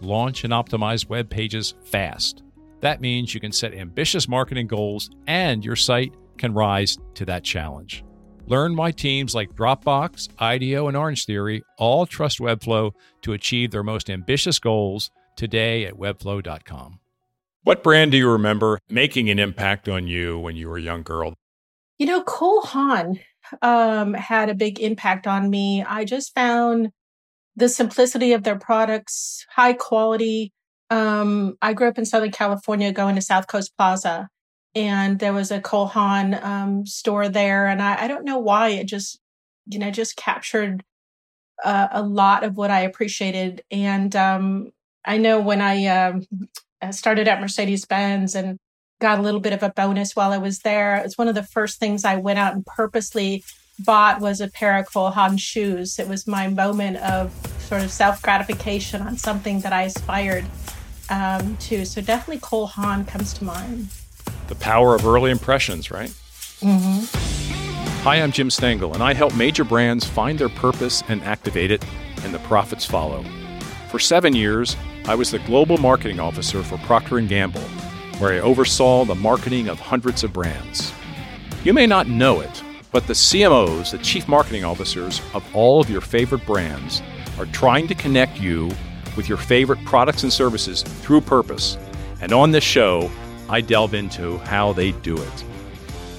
launch, and optimize web pages fast. That means you can set ambitious marketing goals and your site can rise to that challenge. Learn why teams like Dropbox, IDEO, and Orange Theory all trust Webflow to achieve their most ambitious goals today at webflow.com. What brand do you remember making an impact on you when you were a young girl? You know, Cole Haan um, had a big impact on me. I just found the simplicity of their products, high quality. Um, I grew up in Southern California going to South Coast Plaza, and there was a Cole um, store there. And I, I, don't know why it just, you know, just captured uh, a lot of what I appreciated. And um, I know when I um, started at Mercedes Benz and got a little bit of a bonus while I was there. It was one of the first things I went out and purposely bought was a pair of Cole Haan shoes. It was my moment of sort of self gratification on something that I aspired um, to. So definitely Cole Haan comes to mind. The power of early impressions, right? Mm-hmm. Hi, I'm Jim Stengel, and I help major brands find their purpose and activate it, and the profits follow. For seven years, I was the global marketing officer for Procter & Gamble where I oversaw the marketing of hundreds of brands. You may not know it, but the CMOs, the chief marketing officers of all of your favorite brands, are trying to connect you with your favorite products and services through purpose. And on this show, I delve into how they do it.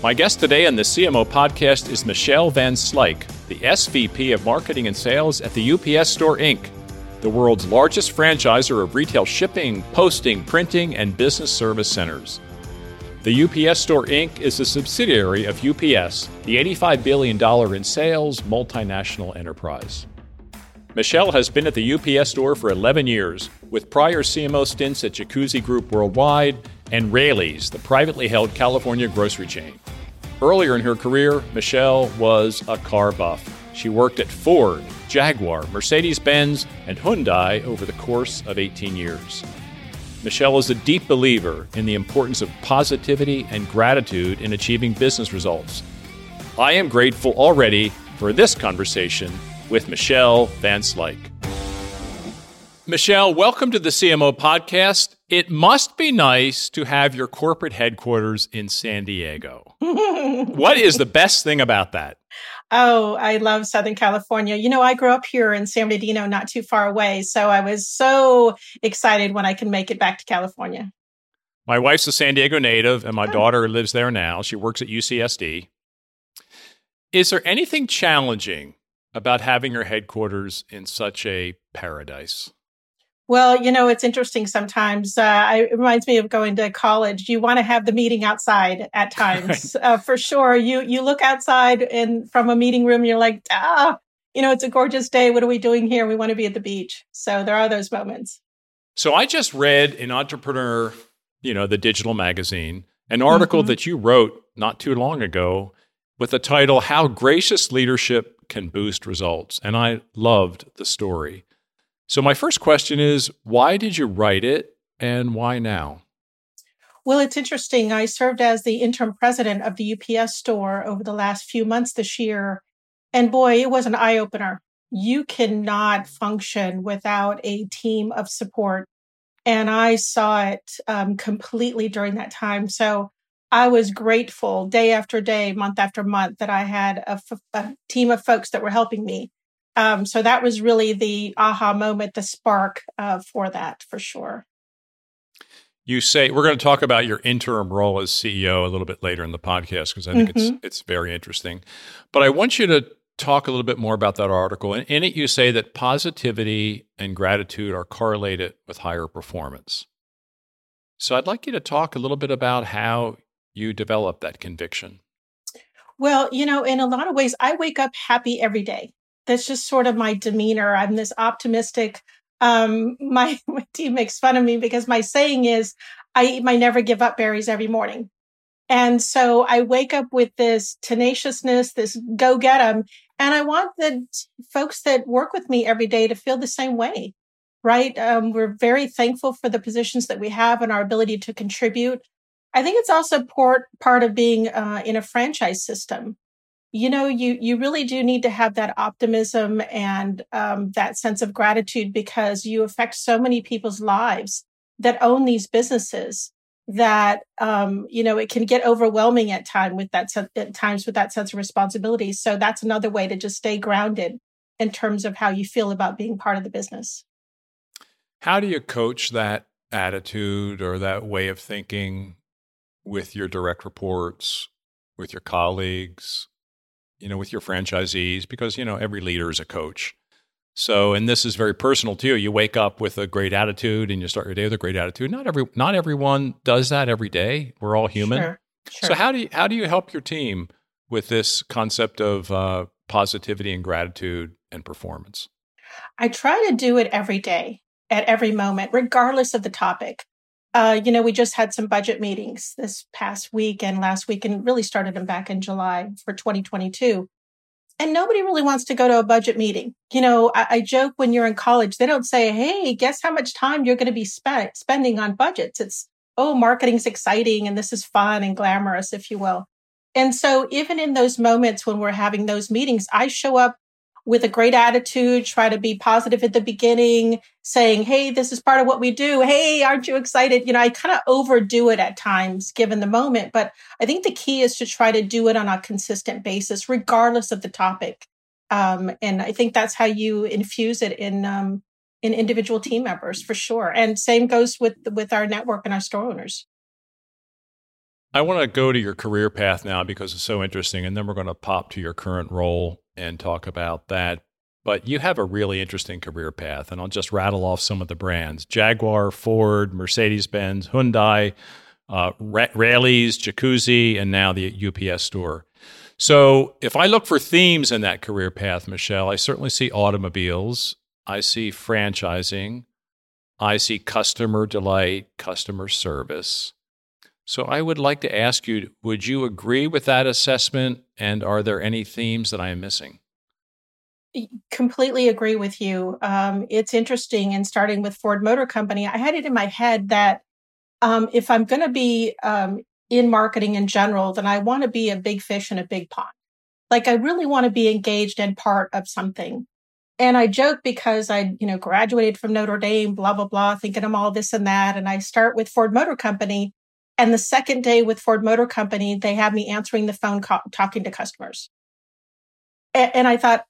My guest today on the CMO podcast is Michelle Van Slyke, the SVP of Marketing and Sales at the UPS Store Inc the world's largest franchisor of retail shipping, posting, printing, and business service centers. The UPS Store Inc. is a subsidiary of UPS, the $85 billion in sales multinational enterprise. Michelle has been at the UPS store for 11 years, with prior CMO stints at Jacuzzi Group Worldwide and Raley's, the privately held California grocery chain. Earlier in her career, Michelle was a car buff. She worked at Ford, Jaguar, Mercedes Benz, and Hyundai over the course of 18 years. Michelle is a deep believer in the importance of positivity and gratitude in achieving business results. I am grateful already for this conversation with Michelle Van Slyke. Michelle, welcome to the CMO podcast. It must be nice to have your corporate headquarters in San Diego. what is the best thing about that? Oh, I love Southern California. You know, I grew up here in San Bernardino, not too far away. So I was so excited when I could make it back to California. My wife's a San Diego native, and my oh. daughter lives there now. She works at UCSD. Is there anything challenging about having your headquarters in such a paradise? Well, you know, it's interesting sometimes. Uh, it reminds me of going to college. You want to have the meeting outside at times, uh, for sure. You you look outside and from a meeting room, you're like, ah, you know, it's a gorgeous day. What are we doing here? We want to be at the beach. So there are those moments. So I just read in Entrepreneur, you know, the digital magazine, an article mm-hmm. that you wrote not too long ago with the title "How Gracious Leadership Can Boost Results," and I loved the story. So, my first question is why did you write it and why now? Well, it's interesting. I served as the interim president of the UPS store over the last few months this year. And boy, it was an eye opener. You cannot function without a team of support. And I saw it um, completely during that time. So I was grateful day after day, month after month, that I had a, f- a team of folks that were helping me um, so that was really the aha moment, the spark uh, for that, for sure. You say we're going to talk about your interim role as CEO a little bit later in the podcast because I think mm-hmm. it's it's very interesting. But I want you to talk a little bit more about that article. And in it, you say that positivity and gratitude are correlated with higher performance. So I'd like you to talk a little bit about how you develop that conviction. Well, you know, in a lot of ways, I wake up happy every day that's just sort of my demeanor. I'm this optimistic, Um, my, my team makes fun of me because my saying is, I eat my never give up berries every morning. And so I wake up with this tenaciousness, this go get them. And I want the folks that work with me every day to feel the same way, right? Um, we're very thankful for the positions that we have and our ability to contribute. I think it's also part, part of being uh, in a franchise system. You know, you, you really do need to have that optimism and um, that sense of gratitude because you affect so many people's lives that own these businesses that um, you know it can get overwhelming at time with that at times with that sense of responsibility. So that's another way to just stay grounded in terms of how you feel about being part of the business. How do you coach that attitude or that way of thinking with your direct reports, with your colleagues, you know, with your franchisees? Because you know every leader is a coach. So, and this is very personal to you. You wake up with a great attitude and you start your day with a great attitude. Not every not everyone does that every day. We're all human. Sure, sure. So how do you how do you help your team with this concept of uh, positivity and gratitude and performance? I try to do it every day, at every moment, regardless of the topic. Uh, you know, we just had some budget meetings this past week and last week, and really started them back in July for 2022 and nobody really wants to go to a budget meeting. You know, I, I, joke when you're in college, they don't say, Hey, guess how much time you're going to be spent spending on budgets. It's, oh, marketing's exciting and this is fun and glamorous, if you will. And so even in those moments when we're having those meetings, I show up with a great attitude, try to be positive at the beginning, saying, Hey, this is part of what we do. Hey, aren't you excited? You know, I kind of overdo it at times given the moment, but I think the key is to try to do it on a consistent basis, regardless of the topic. Um, and I think that's how you infuse it in, um, in individual team members for sure. And same goes with, with our network and our store owners. I want to go to your career path now because it's so interesting. And then we're going to pop to your current role and talk about that. But you have a really interesting career path, and I'll just rattle off some of the brands Jaguar, Ford, Mercedes Benz, Hyundai, uh, Raley's, Jacuzzi, and now the UPS store. So if I look for themes in that career path, Michelle, I certainly see automobiles, I see franchising, I see customer delight, customer service. So I would like to ask you would you agree with that assessment? And are there any themes that I am missing? Completely agree with you. Um, it's interesting. And starting with Ford Motor Company, I had it in my head that um, if I'm going to be um, in marketing in general, then I want to be a big fish in a big pond. Like I really want to be engaged and part of something. And I joke because I, you know, graduated from Notre Dame, blah, blah, blah, thinking I'm all this and that. And I start with Ford Motor Company and the second day with Ford Motor Company, they had me answering the phone, talking to customers. And, and I thought,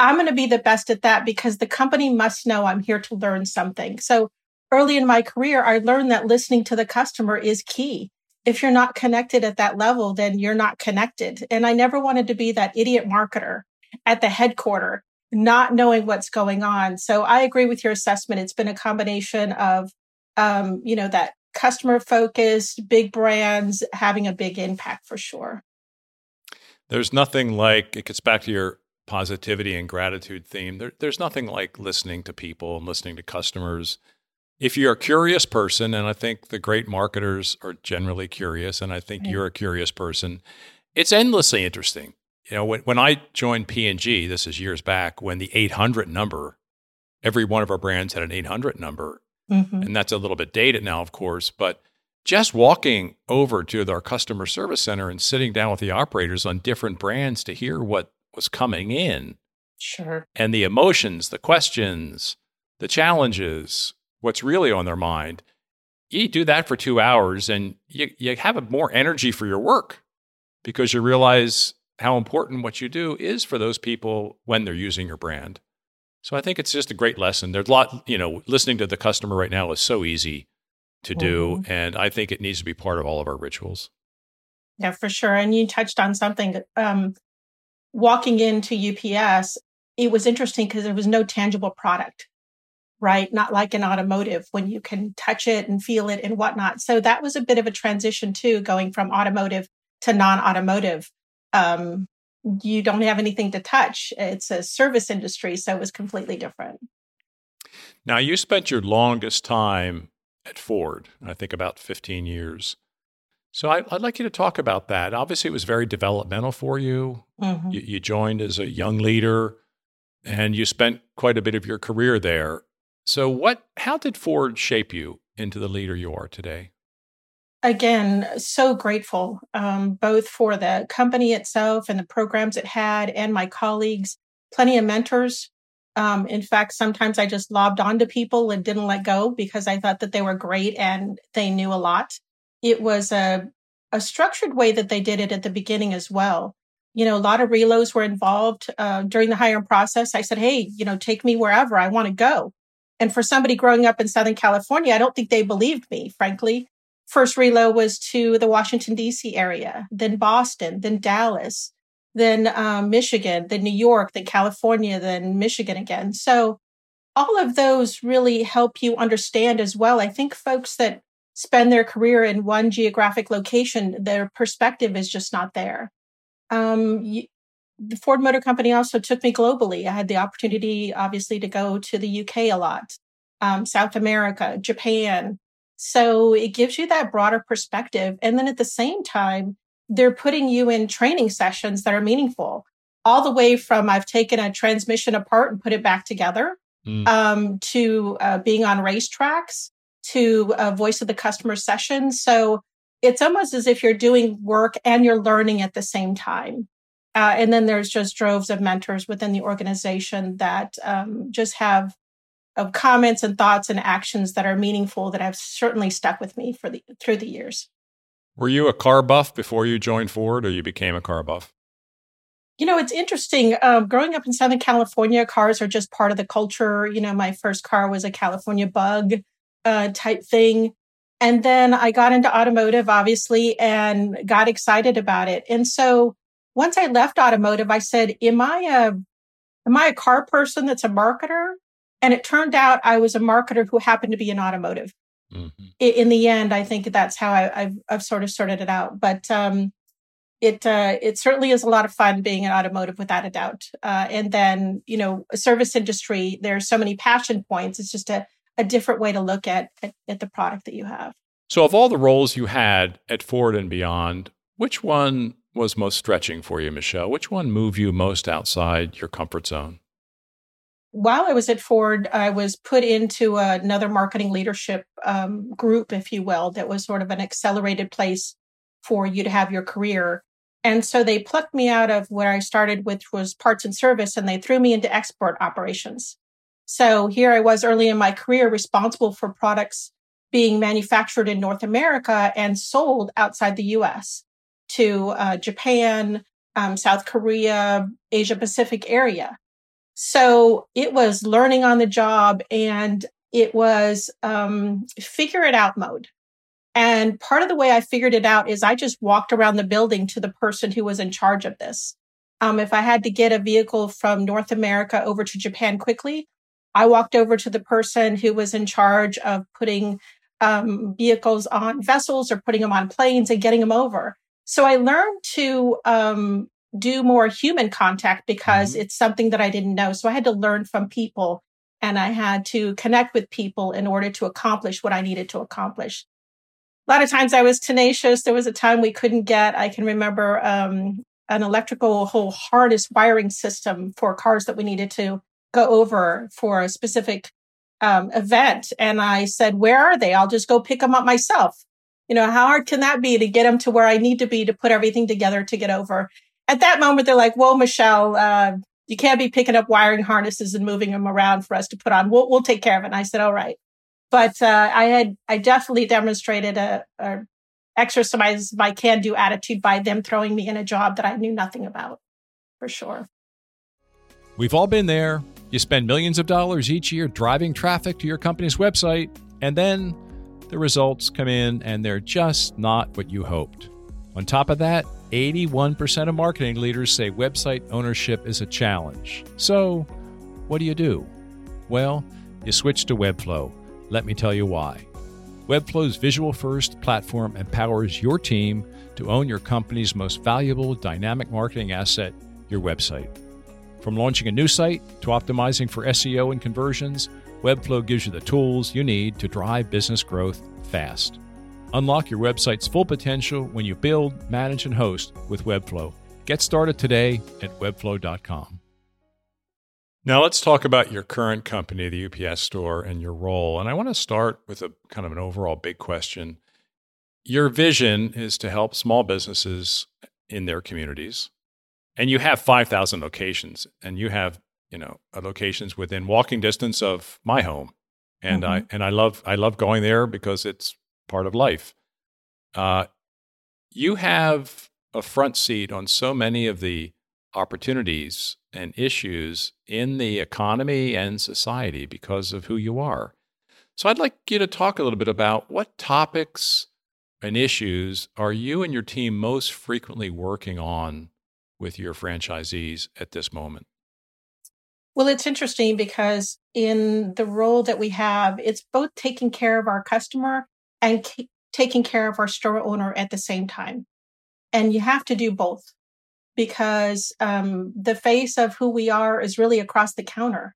I'm going to be the best at that because the company must know I'm here to learn something. So early in my career, I learned that listening to the customer is key. If you're not connected at that level, then you're not connected. And I never wanted to be that idiot marketer at the headquarter, not knowing what's going on. So I agree with your assessment. It's been a combination of, um, you know, that customer focused, big brands having a big impact for sure. There's nothing like it gets back to your positivity and gratitude theme. There, there's nothing like listening to people and listening to customers. If you're a curious person, and I think the great marketers are generally curious, and I think right. you're a curious person, it's endlessly interesting. You know, when, when I joined P&G, this is years back, when the 800 number, every one of our brands had an 800 number. Mm-hmm. And that's a little bit dated now, of course, but just walking over to our customer service center and sitting down with the operators on different brands to hear what was coming in. Sure. And the emotions, the questions, the challenges, what's really on their mind. You do that for two hours and you, you have more energy for your work because you realize how important what you do is for those people when they're using your brand. So I think it's just a great lesson. There's a lot, you know, listening to the customer right now is so easy to do. Mm-hmm. And I think it needs to be part of all of our rituals. Yeah, for sure. And you touched on something. Um, walking into UPS, it was interesting because there was no tangible product, right? Not like an automotive when you can touch it and feel it and whatnot. So that was a bit of a transition too, going from automotive to non automotive. Um, you don't have anything to touch. It's a service industry, so it was completely different. Now, you spent your longest time at Ford, I think about 15 years. So I, would like you to talk about that. Obviously, it was very developmental for you. Mm-hmm. you. You joined as a young leader, and you spent quite a bit of your career there. So, what? How did Ford shape you into the leader you are today? Again, so grateful, um, both for the company itself and the programs it had, and my colleagues. Plenty of mentors. Um, in fact, sometimes I just lobbed onto people and didn't let go because I thought that they were great and they knew a lot. It was a a structured way that they did it at the beginning as well. You know, a lot of reloads were involved uh, during the hiring process. I said, "Hey, you know, take me wherever I want to go." And for somebody growing up in Southern California, I don't think they believed me, frankly. First reload was to the Washington, D.C. area, then Boston, then Dallas, then um, Michigan, then New York, then California, then Michigan again. So all of those really help you understand as well. I think folks that spend their career in one geographic location, their perspective is just not there. Um, you, the Ford Motor Company also took me globally. I had the opportunity, obviously, to go to the UK a lot, um, South America, Japan. So it gives you that broader perspective. And then at the same time, they're putting you in training sessions that are meaningful, all the way from I've taken a transmission apart and put it back together mm. um, to uh, being on racetracks to a voice of the customer session. So it's almost as if you're doing work and you're learning at the same time. Uh, and then there's just droves of mentors within the organization that um, just have of comments and thoughts and actions that are meaningful that have certainly stuck with me for the through the years. Were you a car buff before you joined Ford, or you became a car buff? You know, it's interesting. Um, growing up in Southern California, cars are just part of the culture. You know, my first car was a California Bug uh, type thing. And then I got into automotive, obviously, and got excited about it. And so once I left automotive, I said, am I a, am I a car person that's a marketer? And it turned out I was a marketer who happened to be in automotive. Mm-hmm. In the end, I think that's how I, have I've sort of sorted it out. But um, it uh, it certainly is a lot of fun being in automotive, without a doubt. Uh, and then you know, service industry. There's so many passion points. It's just a a different way to look at, at at the product that you have. So, of all the roles you had at Ford and beyond, which one was most stretching for you, Michelle? Which one moved you most outside your comfort zone? While I was at Ford, I was put into another marketing leadership um, group, if you will, that was sort of an accelerated place for you to have your career. And so they plucked me out of where I started, which was parts and service, and they threw me into export operations. So here I was early in my career responsible for products being manufactured in North America and sold outside the US to uh, Japan, um, South Korea, Asia Pacific area. So it was learning on the job and it was um, figure it out mode. And part of the way I figured it out is I just walked around the building to the person who was in charge of this. Um, if I had to get a vehicle from North America over to Japan quickly, I walked over to the person who was in charge of putting um, vehicles on vessels or putting them on planes and getting them over. So I learned to um, do more human contact because mm-hmm. it's something that I didn't know. So I had to learn from people and I had to connect with people in order to accomplish what I needed to accomplish. A lot of times I was tenacious. There was a time we couldn't get, I can remember um, an electrical whole harness wiring system for cars that we needed to go over for a specific um, event. And I said, Where are they? I'll just go pick them up myself. You know, how hard can that be to get them to where I need to be to put everything together to get over? At that moment, they're like, "Well, Michelle, uh, you can't be picking up wiring harnesses and moving them around for us to put on. We'll, we'll take care of it." And I said, "All right." But uh, I had I definitely demonstrated a, a exercise my can do attitude by them throwing me in a job that I knew nothing about, for sure. We've all been there. You spend millions of dollars each year driving traffic to your company's website, and then the results come in and they're just not what you hoped. On top of that, 81% of marketing leaders say website ownership is a challenge. So, what do you do? Well, you switch to Webflow. Let me tell you why. Webflow's visual first platform empowers your team to own your company's most valuable dynamic marketing asset, your website. From launching a new site to optimizing for SEO and conversions, Webflow gives you the tools you need to drive business growth fast. Unlock your website's full potential when you build, manage, and host with Webflow. Get started today at webflow.com. Now, let's talk about your current company, the UPS Store, and your role. And I want to start with a kind of an overall big question. Your vision is to help small businesses in their communities. And you have 5,000 locations, and you have you know locations within walking distance of my home and mm-hmm. i and i love i love going there because it's part of life. Uh, you have a front seat on so many of the opportunities and issues in the economy and society because of who you are. So i'd like you to talk a little bit about what topics and issues are you and your team most frequently working on with your franchisees at this moment? Well, it's interesting because in the role that we have, it's both taking care of our customer and k- taking care of our store owner at the same time. And you have to do both because um, the face of who we are is really across the counter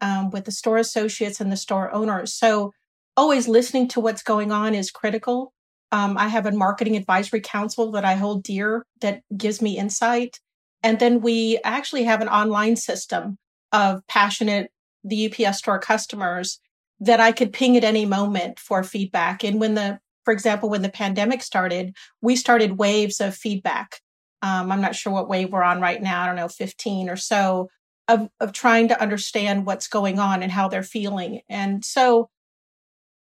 um, with the store associates and the store owners. So always listening to what's going on is critical. Um, I have a marketing advisory council that I hold dear that gives me insight. And then we actually have an online system of passionate the UPS store customers that I could ping at any moment for feedback. And when the, for example, when the pandemic started, we started waves of feedback. Um, I'm not sure what wave we're on right now. I don't know, 15 or so of, of trying to understand what's going on and how they're feeling. And so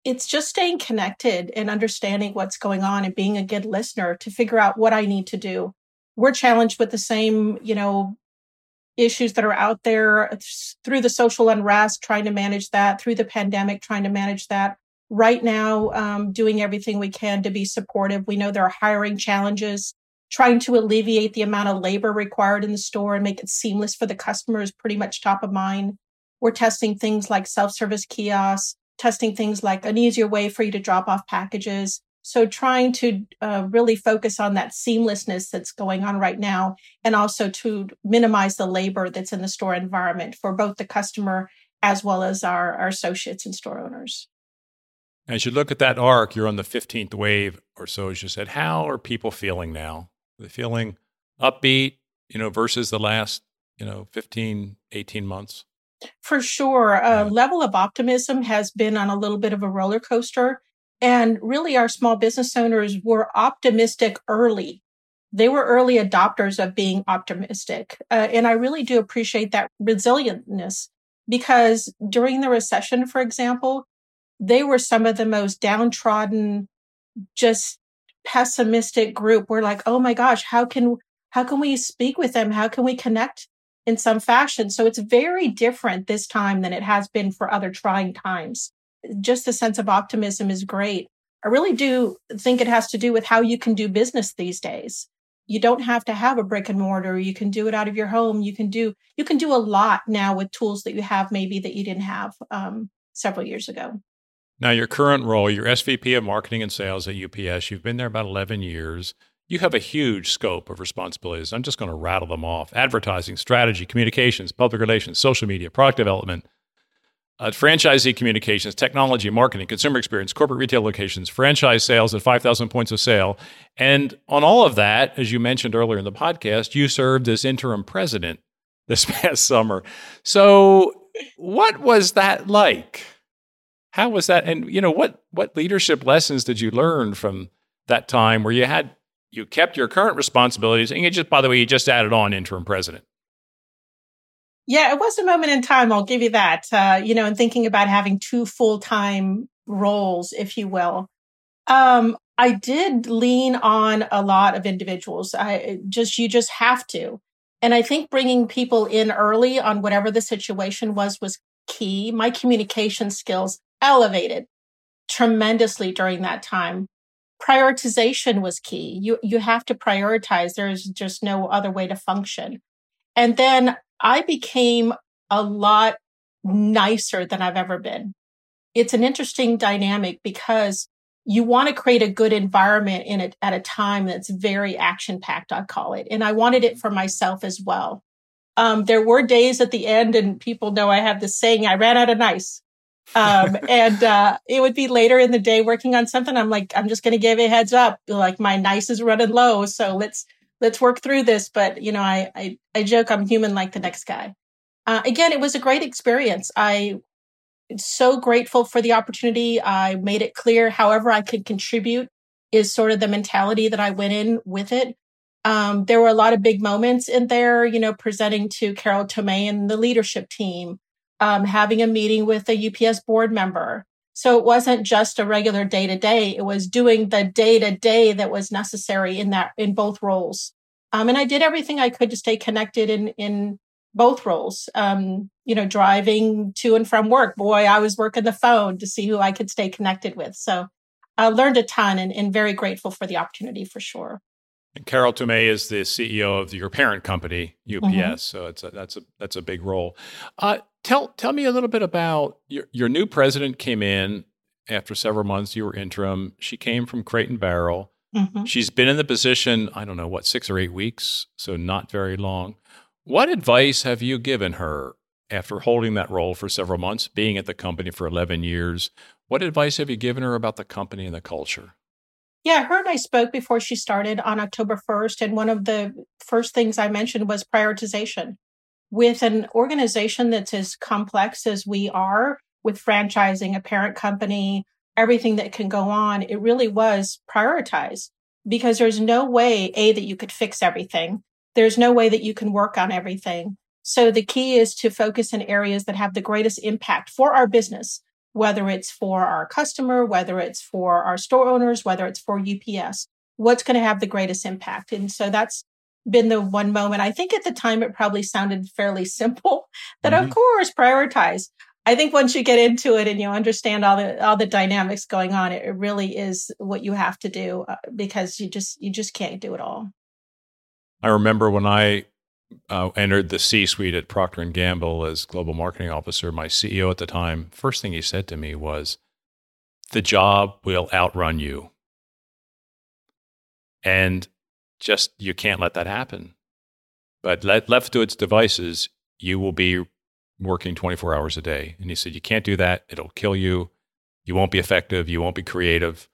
it's just staying connected and understanding what's going on and being a good listener to figure out what I need to do. We're challenged with the same, you know, issues that are out there through the social unrest, trying to manage that, through the pandemic, trying to manage that. Right now, um, doing everything we can to be supportive. We know there are hiring challenges. Trying to alleviate the amount of labor required in the store and make it seamless for the customer is pretty much top of mind. We're testing things like self service kiosks, testing things like an easier way for you to drop off packages, so trying to uh, really focus on that seamlessness that's going on right now and also to minimize the labor that's in the store environment for both the customer as well as our, our associates and store owners. As you look at that arc, you're on the 15th wave or so, as you said. How are people feeling now? Are they feeling upbeat, you know, versus the last, you know, 15, 18 months? For sure. A level of optimism has been on a little bit of a roller coaster. And really, our small business owners were optimistic early. They were early adopters of being optimistic. Uh, and I really do appreciate that resilientness because during the recession, for example, they were some of the most downtrodden, just pessimistic group. We're like, oh my gosh, how can, how can we speak with them? How can we connect in some fashion? So it's very different this time than it has been for other trying times just a sense of optimism is great. I really do think it has to do with how you can do business these days. You don't have to have a brick and mortar. You can do it out of your home. You can do you can do a lot now with tools that you have maybe that you didn't have um, several years ago. Now, your current role, you're SVP of Marketing and Sales at UPS. You've been there about 11 years. You have a huge scope of responsibilities. I'm just going to rattle them off advertising, strategy, communications, public relations, social media, product development, uh, franchisee communications, technology, marketing, consumer experience, corporate retail locations, franchise sales at 5,000 points of sale. And on all of that, as you mentioned earlier in the podcast, you served as interim president this past summer. So, what was that like? How was that? And you know, what what leadership lessons did you learn from that time where you had you kept your current responsibilities and you just by the way, you just added on interim president? Yeah, it was a moment in time. I'll give you that. Uh, you know, and thinking about having two full time roles, if you will. Um, I did lean on a lot of individuals. I just, you just have to. And I think bringing people in early on whatever the situation was was key. My communication skills elevated tremendously during that time. Prioritization was key. You, you have to prioritize. There's just no other way to function. And then I became a lot nicer than I've ever been. It's an interesting dynamic because you want to create a good environment in it at a time that's very action packed, I call it. And I wanted it for myself as well. Um, there were days at the end, and people know I have this saying, I ran out of nice. Um, and uh, it would be later in the day working on something. I'm like, I'm just going to give a heads up. Like my nice is running low, so let's let's work through this. But you know, I I, I joke I'm human like the next guy. Uh, again, it was a great experience. I so grateful for the opportunity. I made it clear, however, I could contribute is sort of the mentality that I went in with it. Um, there were a lot of big moments in there, you know, presenting to Carol Tomé and the leadership team, um, having a meeting with a UPS board member. So it wasn't just a regular day to day. It was doing the day to day that was necessary in that, in both roles. Um, and I did everything I could to stay connected in, in both roles. Um, you know, driving to and from work. Boy, I was working the phone to see who I could stay connected with. So I learned a ton and, and very grateful for the opportunity for sure. And Carol Tomé is the CEO of your parent company, UPS. Mm-hmm. So it's a, that's a that's a big role. Uh, tell tell me a little bit about your your new president came in after several months. You were interim. She came from Crate and Barrel. Mm-hmm. She's been in the position I don't know what six or eight weeks, so not very long. What advice have you given her after holding that role for several months, being at the company for eleven years? What advice have you given her about the company and the culture? Yeah, her and I spoke before she started on October 1st. And one of the first things I mentioned was prioritization. With an organization that's as complex as we are, with franchising, a parent company, everything that can go on, it really was prioritize because there's no way, A, that you could fix everything. There's no way that you can work on everything. So the key is to focus in areas that have the greatest impact for our business whether it's for our customer, whether it's for our store owners, whether it's for UPS, what's going to have the greatest impact. And so that's been the one moment. I think at the time it probably sounded fairly simple that mm-hmm. of course prioritize. I think once you get into it and you understand all the all the dynamics going on, it really is what you have to do uh, because you just you just can't do it all. I remember when I uh, entered the C-suite at Procter and Gamble as global marketing officer, my CEO at the time, first thing he said to me was, "The job will outrun you," and just you can't let that happen. But let, left to its devices, you will be working 24 hours a day. And he said, "You can't do that; it'll kill you. You won't be effective. You won't be creative."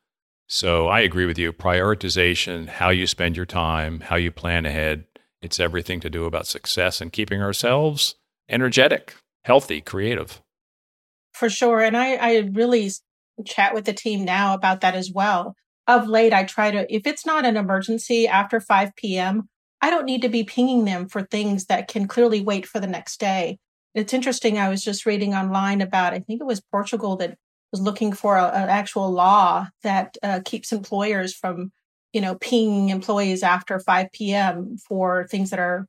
So I agree with you. Prioritization, how you spend your time, how you plan ahead it's everything to do about success and keeping ourselves energetic, healthy, creative. For sure. And I, I really chat with the team now about that as well. Of late, I try to, if it's not an emergency after 5 p.m., I don't need to be pinging them for things that can clearly wait for the next day. It's interesting. I was just reading online about, I think it was Portugal that was looking for a, an actual law that uh, keeps employers from you know, pinging employees after 5 p.m. for things that are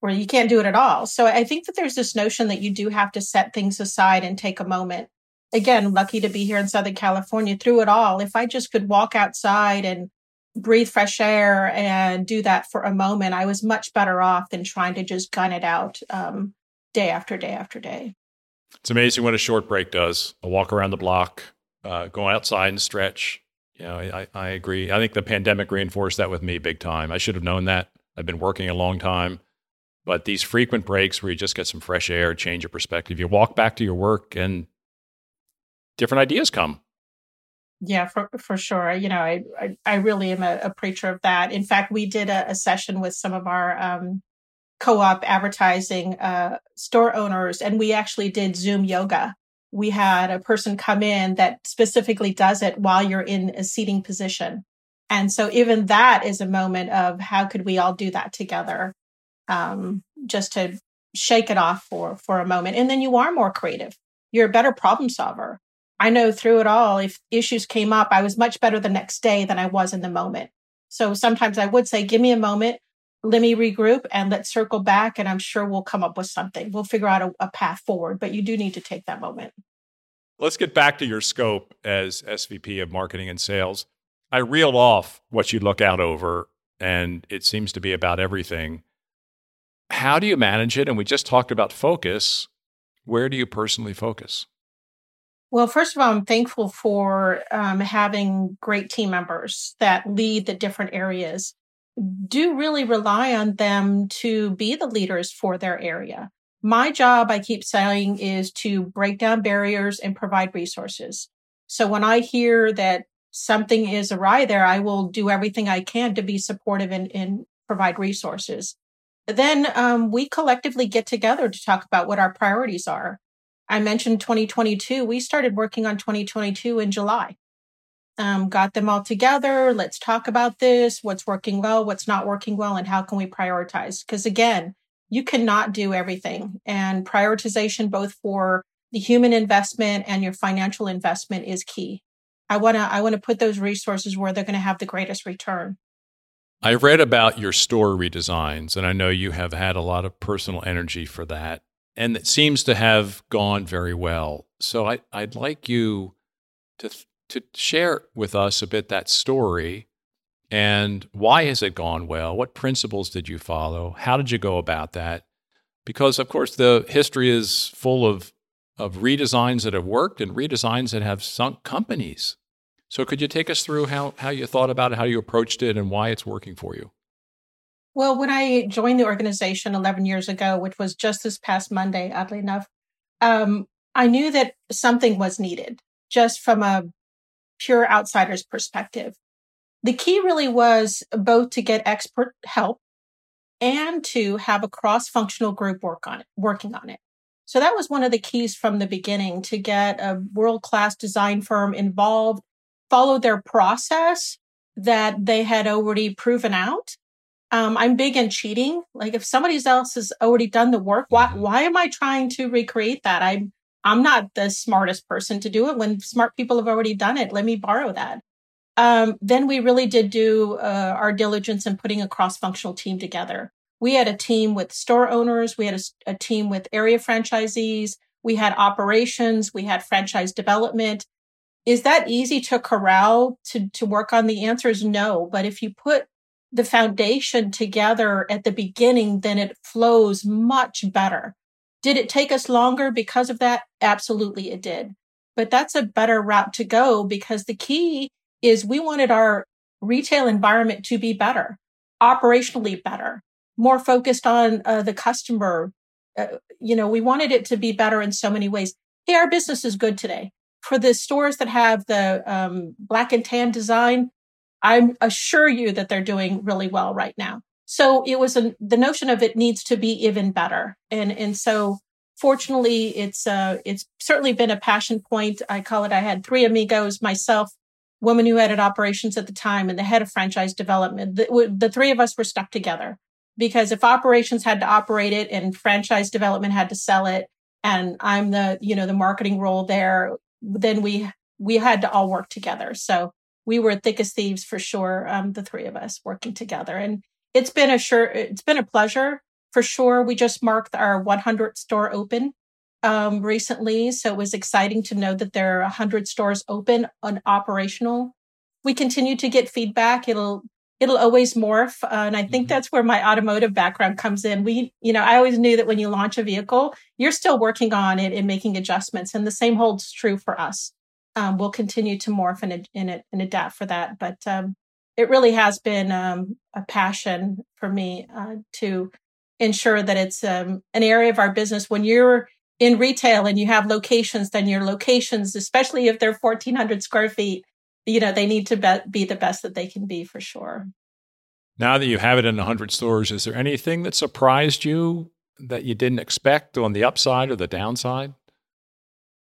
where you can't do it at all. So I think that there's this notion that you do have to set things aside and take a moment. Again, lucky to be here in Southern California through it all. If I just could walk outside and breathe fresh air and do that for a moment, I was much better off than trying to just gun it out um, day after day after day. It's amazing what a short break does. A walk around the block, uh, go outside and stretch, you know, I, I agree. I think the pandemic reinforced that with me big time. I should have known that. I've been working a long time. But these frequent breaks where you just get some fresh air, change your perspective, you walk back to your work and different ideas come. Yeah, for for sure. You know, I I, I really am a, a, preacher of that. In fact, we did a, a session with some of our um, co-op advertising uh, store owners, and we actually did Zoom yoga we had a person come in that specifically does it while you're in a seating position. And so even that is a moment of how could we all do that together? Um, just to shake it off for, for a moment. And then you are more creative. You're a better problem solver. I know through it all, if issues came up, I was much better the next day than I was in the moment. So sometimes I would say, give me a moment, let me regroup and let's circle back and i'm sure we'll come up with something. We'll figure out a, a, path forward but you do need to take that moment. Let's get back to your scope as svp of marketing and sales. I reeled off what you look out over and it seems to be about everything. How do you manage it? And we just talked about focus. Where do you personally focus? Well, first of all, I'm thankful for um, having great team members that lead the different areas do really rely on them to be the leaders for their area. My job, I keep saying, is to break down barriers and provide resources. So when I hear that something is awry there, I will do everything I can to be supportive and, and provide resources. Then um, we collectively get together to talk about what our priorities are. I mentioned 2022. We started working on 2022 in July. Um, got them all together. Let's talk about this. What's working well, what's not working well, and how can we prioritize? Because again, you cannot do everything. And prioritization, both for the human investment and your financial investment, is key. I want to I want to put those resources where they're going to have the greatest return. I read about your store redesigns, and I know you have had a lot of personal energy for that, and it seems to have gone very well. So I, would like you to to share with us a bit that story and why has it gone well? What principles did you follow? How did you go about that? Because of course the history is full of of redesigns that have worked and redesigns that have sunk companies. So could you take us through how, how you thought about it, how you approached it, and why it's working for you? Well, when I joined the organization 11 years ago, which was just this past Monday, oddly enough, um, I knew that something was needed just from a pure outsider's perspective. The key really was both to get expert help and to have a cross functional group work on it, working on it. So that was one of the keys from the beginning to get a world class design firm involved follow their process that they had already proven out. Um, I'm big in cheating. Like if somebody else has already done the work, why mm-hmm. why am I trying to recreate that? I'm I'm not the smartest person to do it when smart people have already done it. Let me borrow that. Um, then we really did do uh, our diligence in putting a cross functional team together. We had a team with store owners, we had a, a team with area franchisees, we had operations, we had franchise development, is that easy to corral to, to work on? The answer is no. But if you put the foundation together at the beginning, then it flows much better. Did it take us longer because of that? Absolutely, it did. But that's a better route to go because the key is we wanted our retail environment to be better, operationally better, more focused on uh, the customer. Uh, you know, we wanted it to be better in so many ways. Hey, our business is good today for the stores that have the um, black and tan design, I assure you that they're doing really well right now. So it was a, the notion of it needs to be even better, and and so fortunately, it's uh it's certainly been a passion point. I call it. I had three amigos, myself, woman who headed operations at the time, and the head of franchise development. The, the three of us were stuck together because if operations had to operate it and franchise development had to sell it, and I'm the you know the marketing role there, then we we had to all work together. So we were thick as thieves for sure. Um, the three of us working together, and it's been a sure it's been a pleasure for sure. We just marked our 100th store open um, recently, so it was exciting to know that there are 100 stores open and operational. We continue to get feedback. It'll it'll always morph. Uh, and I think mm-hmm. that's where my automotive background comes in. We, you know, I always knew that when you launch a vehicle, you're still working on it and making adjustments. And the same holds true for us. Um, we'll continue to morph and, and, and adapt for that. But um, it really has been um, a passion for me uh, to ensure that it's um, an area of our business. When you're in retail and you have locations, then your locations, especially if they're 1400 square feet, you know, they need to be, be the best that they can be for sure. Now that you have it in 100 stores, is there anything that surprised you that you didn't expect on the upside or the downside?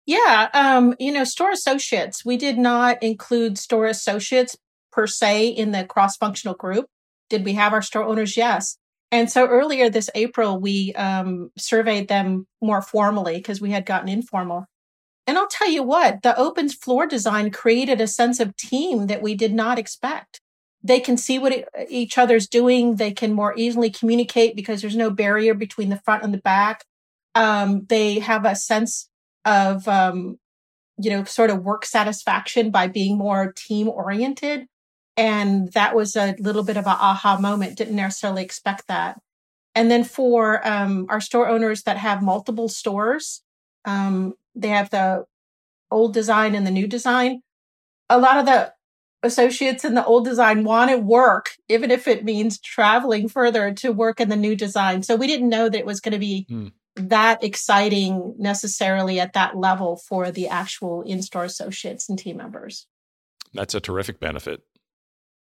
Yeah, um, you know, store associates. We did not include store associates per se in the cross-functional group. Did we have our store owners? Yes. And so earlier this April, we um, surveyed them more formally because we had gotten informal. And I'll tell you what, the open floor design created a sense of team that we did not expect. They can see what each other's doing. They can more easily communicate because there's no barrier between the front and the back. Um, they have a sense of, um, you know, sort of work satisfaction by being more team oriented. And that was a little bit of an aha moment. Didn't necessarily expect that. And then for um, our store owners that have multiple stores, um, they have the old design and the new design. A lot of the associates in the old design want to work, even if it means traveling further to work in the new design. So we didn't know that it was going to be mm. that exciting necessarily at that level for the actual in-store associates and team members. That's a terrific benefit.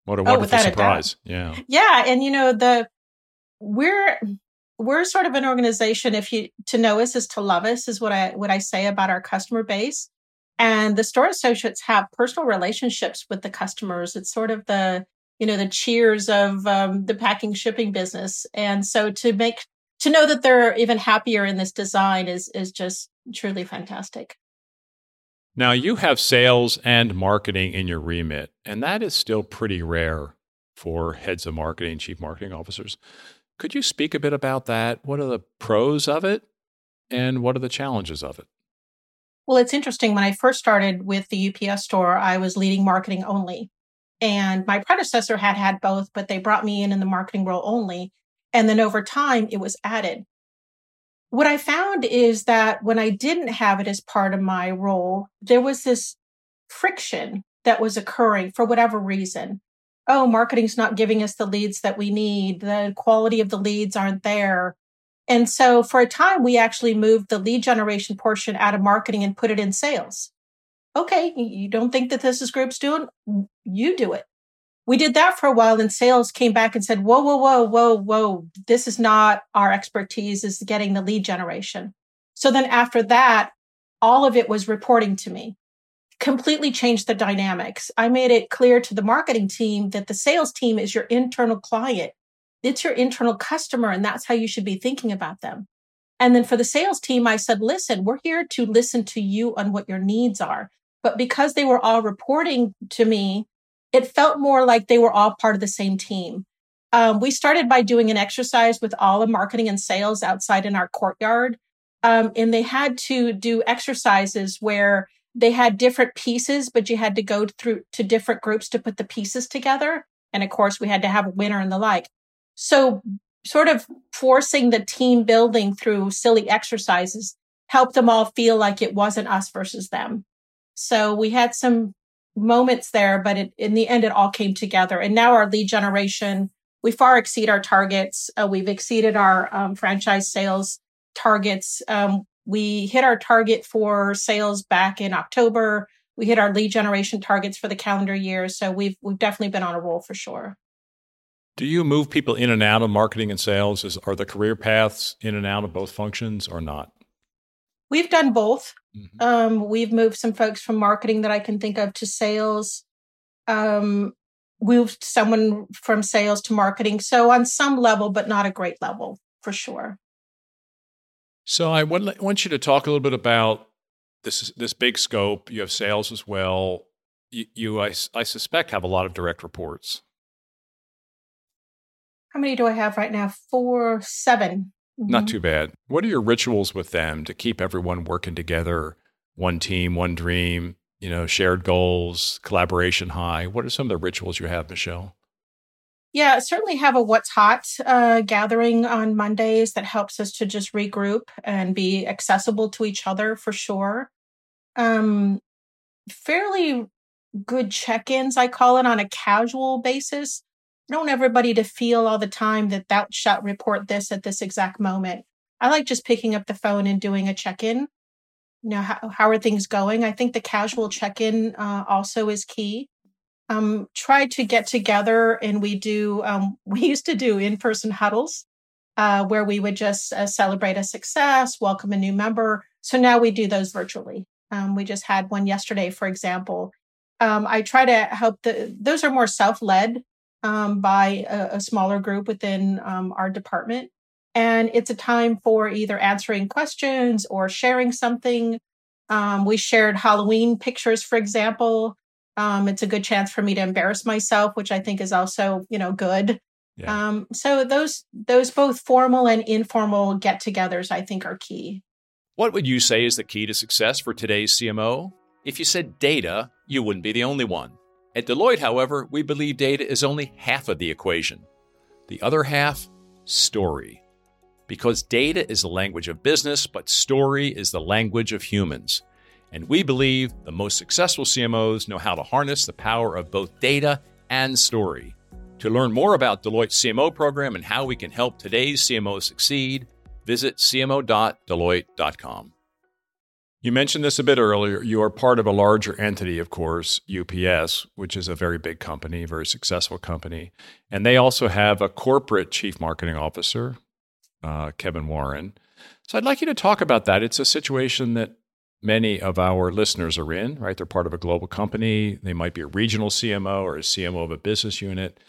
What a oh, wonderful oh, surprise. Yeah. Yeah. And you know, the we're we're sort of an organization, if you to know us is to love us, is what I what I say about our customer base. And the store associates have personal relationships with the customers. It's sort of the you know the cheers of um, the packing shipping business and so to make to know that they're even happier in this design is is just truly fantastic now you have sales and marketing in your remit and that is still pretty rare for heads of marketing chief marketing officers could you speak a bit about that what are the pros of it and what are the challenges of it well it's interesting when i first started with the ups store i was leading marketing only and my predecessor had had both, but they brought me in in the marketing role only. And then over time, it was added. What I found is that when I didn't have it as part of my role, there was this friction that was occurring for whatever reason. Oh, marketing's not giving us the leads that we need. The quality of the leads aren't there. And so for a time, we actually moved the lead generation portion out of marketing and put it in sales okay, you don't think that this is group's doing? You do it. We did that for a while and sales came back and said, whoa, whoa, whoa, whoa, whoa. This is not our expertise is getting the lead generation. So then after that, all of it was reporting to me completely changed the dynamics. I made it clear to the marketing team that the sales team is your internal client. It's your internal customer, and that's how you should be thinking about them. And then for the sales team, I said, listen, we're here to listen to you on what your needs are. But because they were all reporting to me, it felt more like they were all part of the same team. Um, we started by doing an exercise with all of marketing and sales outside in our courtyard. Um, and they had to do exercises where they had different pieces, but you had to go through to different groups to put the pieces together. And of course, we had to have a winner and the like. So, sort of forcing the team building through silly exercises helped them all feel like it wasn't us versus them. So we had some moments there, but it, in the end, it all came together. And now our lead generation, we far exceed our targets. Uh, we've exceeded our um, franchise sales targets. Um, we hit our target for sales back in October. We hit our lead generation targets for the calendar year. So we've we've definitely been on a roll for sure. Do you move people in and out of marketing and sales? Is, are the career paths in and out of both functions or not? We've done both. Mm-hmm. Um, we've moved some folks from marketing that I can think of to sales. Um, moved someone from sales to marketing. So on some level, but not a great level for sure. So I want you to talk a little bit about this this big scope. You have sales as well. You, you I, I suspect, have a lot of direct reports. How many do I have right now? Four, seven. Mm-hmm. Not too bad. What are your rituals with them to keep everyone working together? One team, one dream, you know, shared goals, collaboration high. What are some of the rituals you have, Michelle? Yeah, certainly have a what's hot uh, gathering on Mondays that helps us to just regroup and be accessible to each other for sure. Um, fairly good check ins, I call it on a casual basis I don't want everybody to feel all the time that thou shalt report this at this exact moment. I like just picking up the phone and doing a check in. You know, how, how are things going? I think the casual check in uh, also is key. Um, try to get together and we do, um, we used to do in person huddles uh, where we would just uh, celebrate a success, welcome a new member. So now we do those virtually. Um, we just had one yesterday, for example. Um, I try to help the, those are more self led um, by a, a, smaller group within um, our department. And it's a time for either answering questions or sharing something. Um, we shared Halloween pictures, for example. Um, it's a good chance for me to embarrass myself, which I think is also, you know, good. Yeah. Um, so those those both formal and informal get-togethers, I think, are key. What would you say is the key to success for today's CMO? If you said data, you wouldn't be the only one. At Deloitte, however, we believe data is only half of the equation. The other half, story. Because data is the language of business, but story is the language of humans. And we believe the most successful CMOs know how to harness the power of both data and story. To learn more about Deloitte's CMO program and how we can help today's CMOs succeed, Visit cmo.deloitte.com. You mentioned this a bit earlier. You are part of a larger entity, of course, UPS, which is a very big company, very successful company. And they also have a corporate chief marketing officer, uh, Kevin Warren. So I'd like you to talk about that. It's a situation that many of our listeners are in, right? They're part of a global company. They might be a regional CMO or a CMO of a business unit.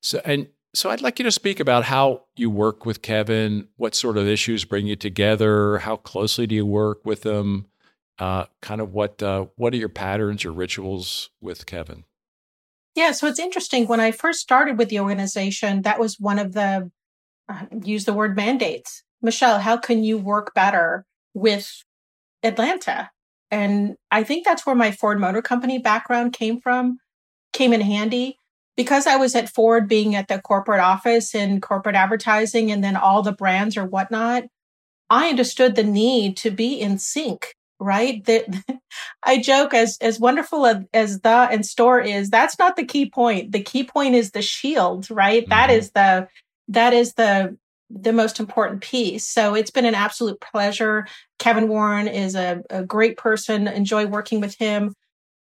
So, and so I'd like you to speak about how you work with Kevin, what sort of issues bring you together, how closely do you work with him, uh, kind of what uh, what are your patterns or rituals with Kevin? Yeah, so it's interesting. When I first started with the organization, that was one of the uh, use the word mandates. Michelle, how can you work better with Atlanta? And I think that's where my Ford Motor Company background came from, came in handy because I was at Ford being at the corporate office and corporate advertising and then all the brands or whatnot, I understood the need to be in sync, right? That I joke as, as wonderful as, as the and store is, that's not the key point. The key point is the shield, right? Mm-hmm. That is the, that is the, the most important piece. So it's been an absolute pleasure. Kevin Warren is a, a great person. Enjoy working with him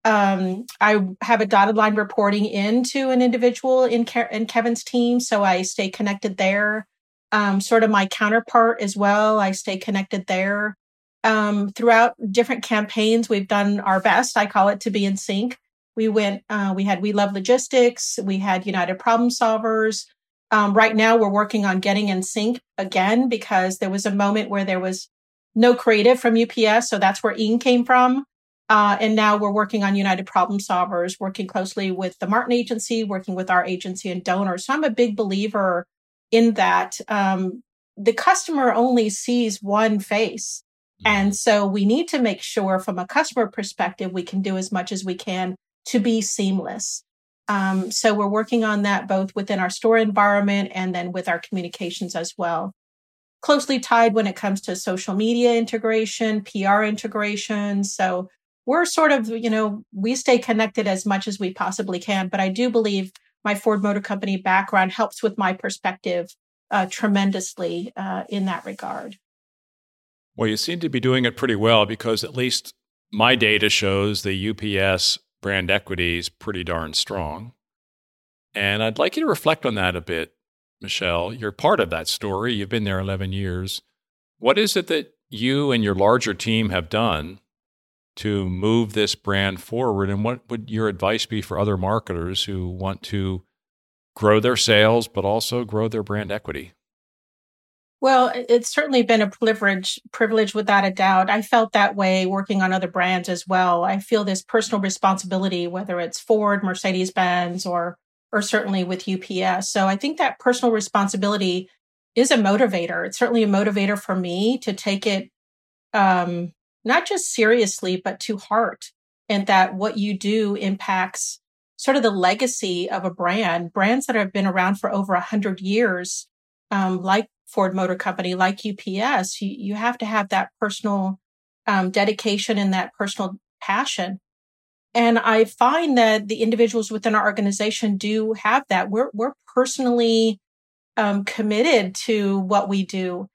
um, I have a dotted line reporting into an individual in, Ke- in Kevin's team, so I stay connected there. Um, sort of my counterpart as well. I stay connected there. Um, throughout different campaigns, we've done our best. I call it to be in sync. We went, uh, we had We Love Logistics, we had United Problem Solvers. Um, right now, we're working on getting in sync again because there was a moment where there was no creative from UPS. So that's where Ian came from. Uh, and now we're working on United Problem Solvers, working closely with the Martin Agency, working with our agency and donors. So I'm a big believer in that. Um, the customer only sees one face. And mm-hmm. so we need to make sure from a customer perspective, we can do as much as we can to be seamless. Um, so we're working on that both within our store environment and then with our communications as well. Closely tied when it comes to social media integration, PR integration. So we're sort of, you know, we stay connected as much as we possibly can. But I do believe my Ford Motor Company background helps with my perspective uh, tremendously uh, in that regard. Well, you seem to be doing it pretty well because at least my data shows the UPS brand equity is pretty darn strong. And I'd like you to reflect on that a bit, Michelle. You're part of that story. You've been there 11 years. What is it that you and your larger team have done to move this brand forward? And what would your advice be for other marketers who want to grow their sales, but also grow their brand equity? Well, it's certainly been a privilege, privilege without a doubt. I felt that way working on other brands as well. I feel this personal responsibility, whether it's Ford, Mercedes Benz, or or certainly with UPS. So I think that personal responsibility is a motivator. It's certainly a motivator for me to take it um, not just seriously, but to heart. And that what you do impacts sort of the legacy of a brand, brands that have been around for over a hundred years, um, like Ford Motor Company, like UPS, you, you have to have that personal um, dedication and that personal passion. And I find that the individuals within our organization do have that. We're, we're personally um, committed to what we do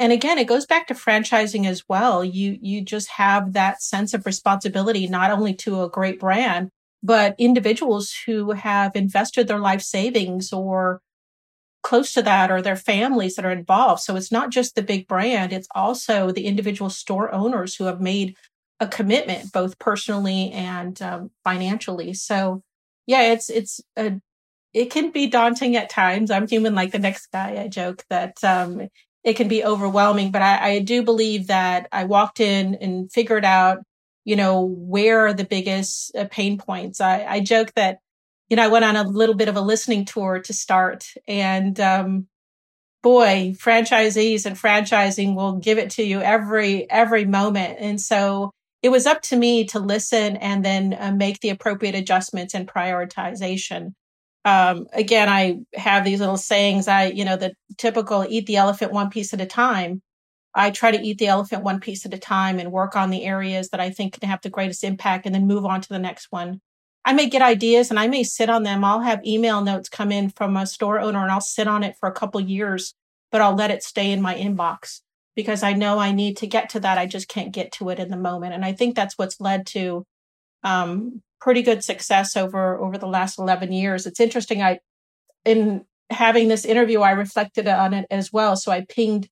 and again it goes back to franchising as well you you just have that sense of responsibility not only to a great brand but individuals who have invested their life savings or close to that or their families that are involved so it's not just the big brand it's also the individual store owners who have made a commitment both personally and um, financially so yeah it's it's a it can be daunting at times. I'm human like the next guy. I joke that um, it can be overwhelming. But I, I do believe that I walked in and figured out, you know, where are the biggest uh, pain points. I, I joke that, you know, I went on a little bit of a listening tour to start and, um, boy, franchisees and franchising will give it to you every, every moment. And so it was up to me to listen and then uh, make the appropriate adjustments and prioritization um, again, I have these little sayings. I, you know, the typical eat the elephant one piece at a time. I try to eat the elephant one piece at a time and work on the areas that I think can have the greatest impact and then move on to the next one. I may get ideas and I may sit on them. I'll have email notes come in from a store owner and I'll sit on it for a couple years, but I'll let it stay in my inbox. because I know I need to get to that. I just can't get to it in the moment. And I think that's what's led to um, pretty good success over over the last 11 years. It's interesting. I in having this interview, I reflected on it as well. So I pinged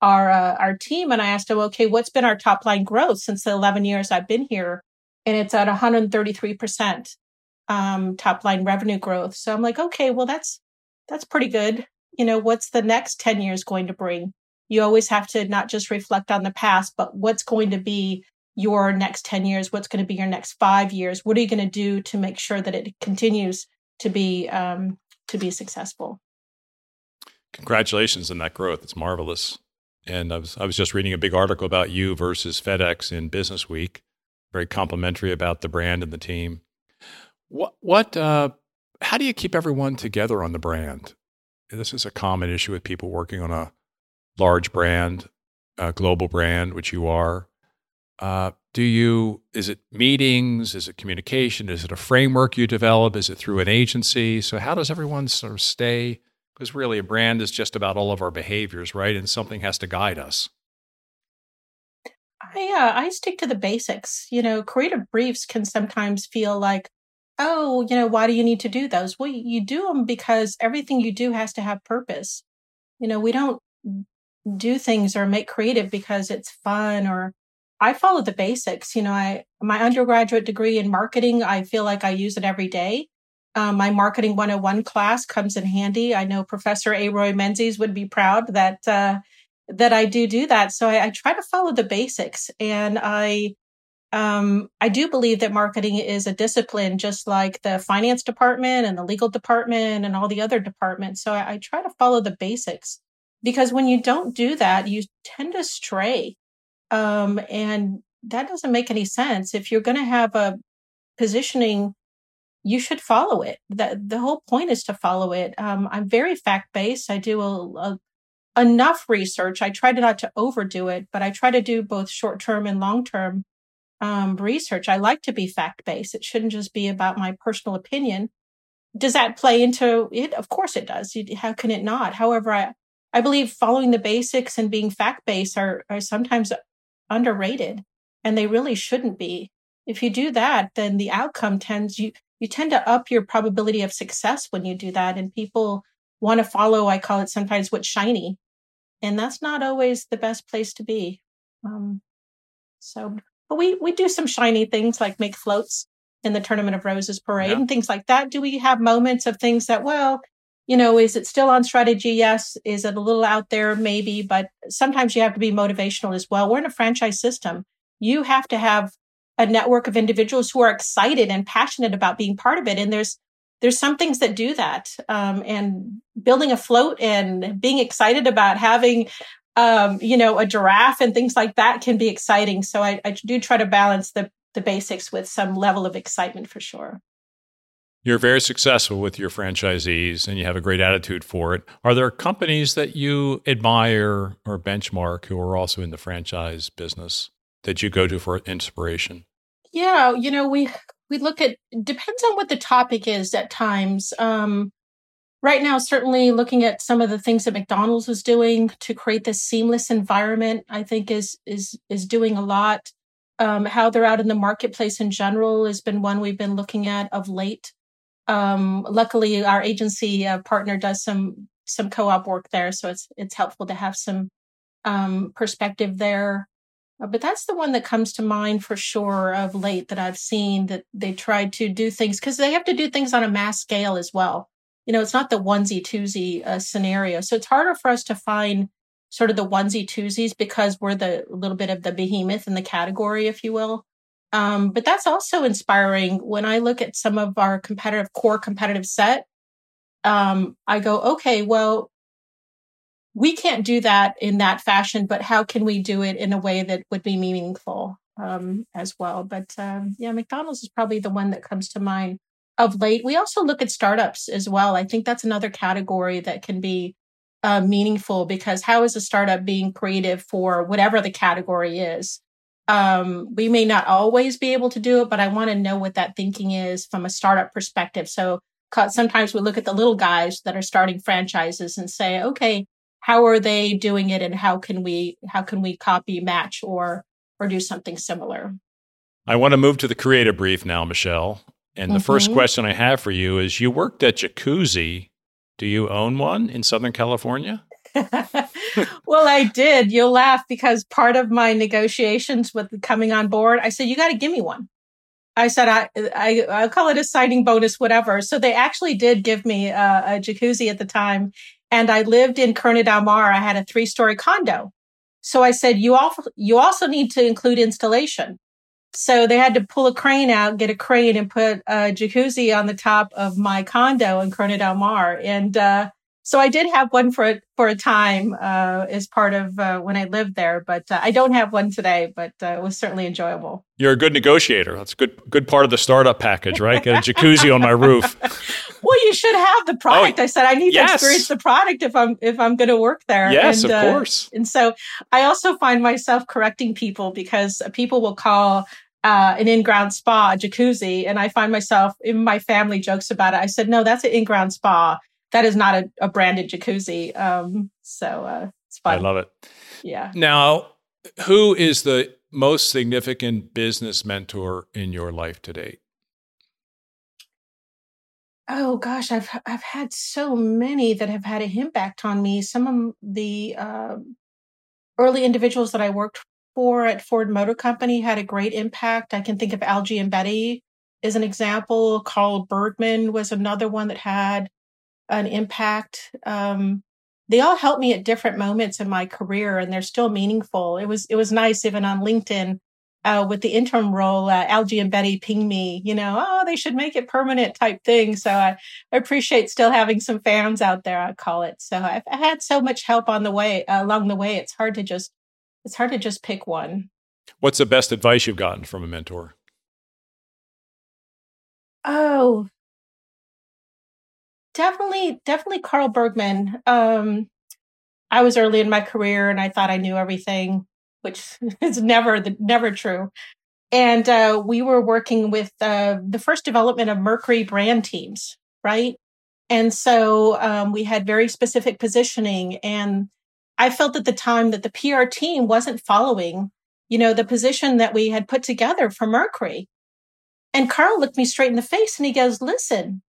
our uh, our team and I asked them, okay, what's been our top line growth since the 11 years I've been here? And it's at 133 percent um, top line revenue growth. So I'm like, okay, well that's that's pretty good. You know, what's the next 10 years going to bring? You always have to not just reflect on the past, but what's going to be your next 10 years? What's going to be your next five years? What are you going to do to make sure that it continues to be um, to be successful? Congratulations on that growth. It's marvelous. And I was I was just reading a big article about you versus FedEx in Business Week. Very complimentary about the brand and the team. What what uh, how do you keep everyone together on the brand? This is a common issue with people working on a large brand, a global brand, which you are. Uh, do you is it meetings? Is it communication? Is it a framework you develop? Is it through an agency? So how does everyone sort of stay because really a brand is just about all of our behaviors right? And something has to guide us. I uh, i stick to the basics. You know creative briefs can sometimes feel like oh you know why do you need to do those? Well you do them because everything you do has to have purpose. You know we don't do things or make creative because it's fun or I follow the basics. You know, I my undergraduate degree in marketing, I feel like I use it every day. Um, my marketing 101 class comes in handy. I know Professor A. Roy Menzies would be proud that uh, that I do do that. So I, I, try to follow the basics, and I um, I do believe that marketing is a discipline, just like the finance department and the legal department and all the other departments. So I, I try to follow the basics because when you don't do that, you tend to stray. Um, and that doesn't make any sense. If you're going to have a positioning, you should follow it. That the whole point is to follow it. Um, I'm very fact based. I do a, a, enough research. I try to not to overdo it, but I try to do both short term and long term um, research. I like to be fact based. It shouldn't just be about my personal opinion. Does that play into it? Of course it does. How can it not? However, I, I believe following the basics and being fact based are, are sometimes underrated and they really shouldn't be. If you do that, then the outcome tends you you tend to up your probability of success when you do that and people want to follow I call it sometimes what's shiny. And that's not always the best place to be. Um, so but we we do some shiny things like make floats in the Tournament of Roses parade yeah. and things like that. Do we have moments of things that, well, you know, is it still on strategy? Yes. Is it a little out there? Maybe, but sometimes you have to be motivational as well. We're in a franchise system. You have to have a network of individuals who are excited and passionate about being part of it. And there's, there's some things that do that. Um, and building a float and being excited about having, um, you know, a giraffe and things like that can be exciting. So I, I do try to balance the, the basics with some level of excitement for sure. You're very successful with your franchisees and you have a great attitude for it. Are there companies that you admire or benchmark who are also in the franchise business that you go to for inspiration? Yeah, you know, we we look at depends on what the topic is at times. Um right now certainly looking at some of the things that McDonald's is doing to create this seamless environment, I think is is is doing a lot. Um, how they're out in the marketplace in general has been one we've been looking at of late. Um, luckily, our agency uh, partner does some some co-op work there, so it's it's helpful to have some um, perspective there. Uh, but that's the one that comes to mind for sure of late that I've seen that they tried to do things because they have to do things on a mass scale as well. You know, it's not the onesie twosie uh, scenario, so it's harder for us to find sort of the onesie twosies because we're the little bit of the behemoth in the category, if you will. Um, but that's also inspiring when I look at some of our competitive core competitive set. Um, I go, okay, well, we can't do that in that fashion, but how can we do it in a way that would be meaningful um, as well? But um, yeah, McDonald's is probably the one that comes to mind of late. We also look at startups as well. I think that's another category that can be uh, meaningful because how is a startup being creative for whatever the category is? Um, we may not always be able to do it, but I want to know what that thinking is from a startup perspective. So sometimes we look at the little guys that are starting franchises and say, okay, how are they doing it and how can we how can we copy match or or do something similar i want to move to the creative brief now michelle and the mm-hmm. first question i have for you is you worked at jacuzzi do you own one in southern california well i did you'll laugh because part of my negotiations with coming on board i said you got to give me one I said I, I I'll call it a signing bonus, whatever. So they actually did give me a, a jacuzzi at the time, and I lived in Corona Del Mar. I had a three story condo. So I said, you also, you also need to include installation. So they had to pull a crane out, get a crane and put a jacuzzi on the top of my condo in Corona Del Mar. And, uh, so I did have one for for a time uh, as part of uh, when I lived there, but uh, I don't have one today. But uh, it was certainly enjoyable. You're a good negotiator. That's a good good part of the startup package, right? Get a jacuzzi on my roof. well, you should have the product. Oh, I said I need yes. to experience the product if I'm if I'm going to work there. Yes, and, of uh, course. And so I also find myself correcting people because people will call uh, an in-ground spa, a jacuzzi, and I find myself, even my family jokes about it. I said, no, that's an in-ground spa that is not a, a branded jacuzzi. Um, so uh, it's fun. I love it. Yeah. Now, who is the most significant business mentor in your life to date? Oh gosh, I've I've had so many that have had an impact on me. Some of the uh, early individuals that I worked for at Ford Motor Company had a great impact. I can think of Al Giombetti as an example. Carl Bergman was another one that had an impact. Um, they all helped me at different moments in my career, and they're still meaningful. It was it was nice even on LinkedIn uh, with the interim role. Uh, Al Giombetti ping me, you know, oh, they should make it permanent type thing. So I, I appreciate still having some fans out there. I call it. So I've I had so much help on the way uh, along the way. It's hard to just it's hard to just pick one. What's the best advice you've gotten from a mentor? Oh, definitely, definitely Carl Bergman. Um, I was early in my career and I thought I knew everything, which is never the, never true. And uh, we were working with uh, the first development of Mercury brand teams, right? And so um, we had very specific positioning, and I felt at the time that the PR team wasn't following, you know, the position that we had put together for Mercury. And Carl looked me straight in the face and he goes, "Listen,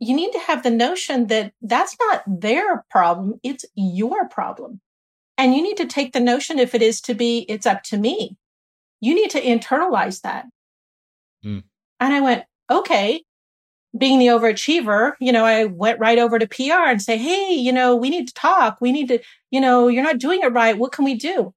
you need to have the notion that that's not their problem. It's your problem. And you need to take the notion if it is to be, it's up to me. You need to internalize that. Mm. And I went, okay. Being the overachiever, you know, I went right over to PR and say, Hey, you know, we need to talk. We need to, you know, you're not doing it right. What can we do?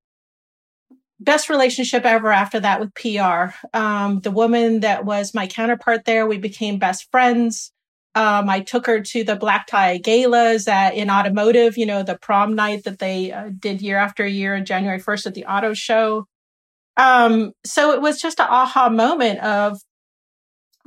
Best relationship ever after that with PR. Um, the woman that was my counterpart there, we became best friends. Um, I took her to the black tie galas at, in automotive, you know, the prom night that they uh, did year after year, January 1st at the auto show. Um, so it was just an aha moment of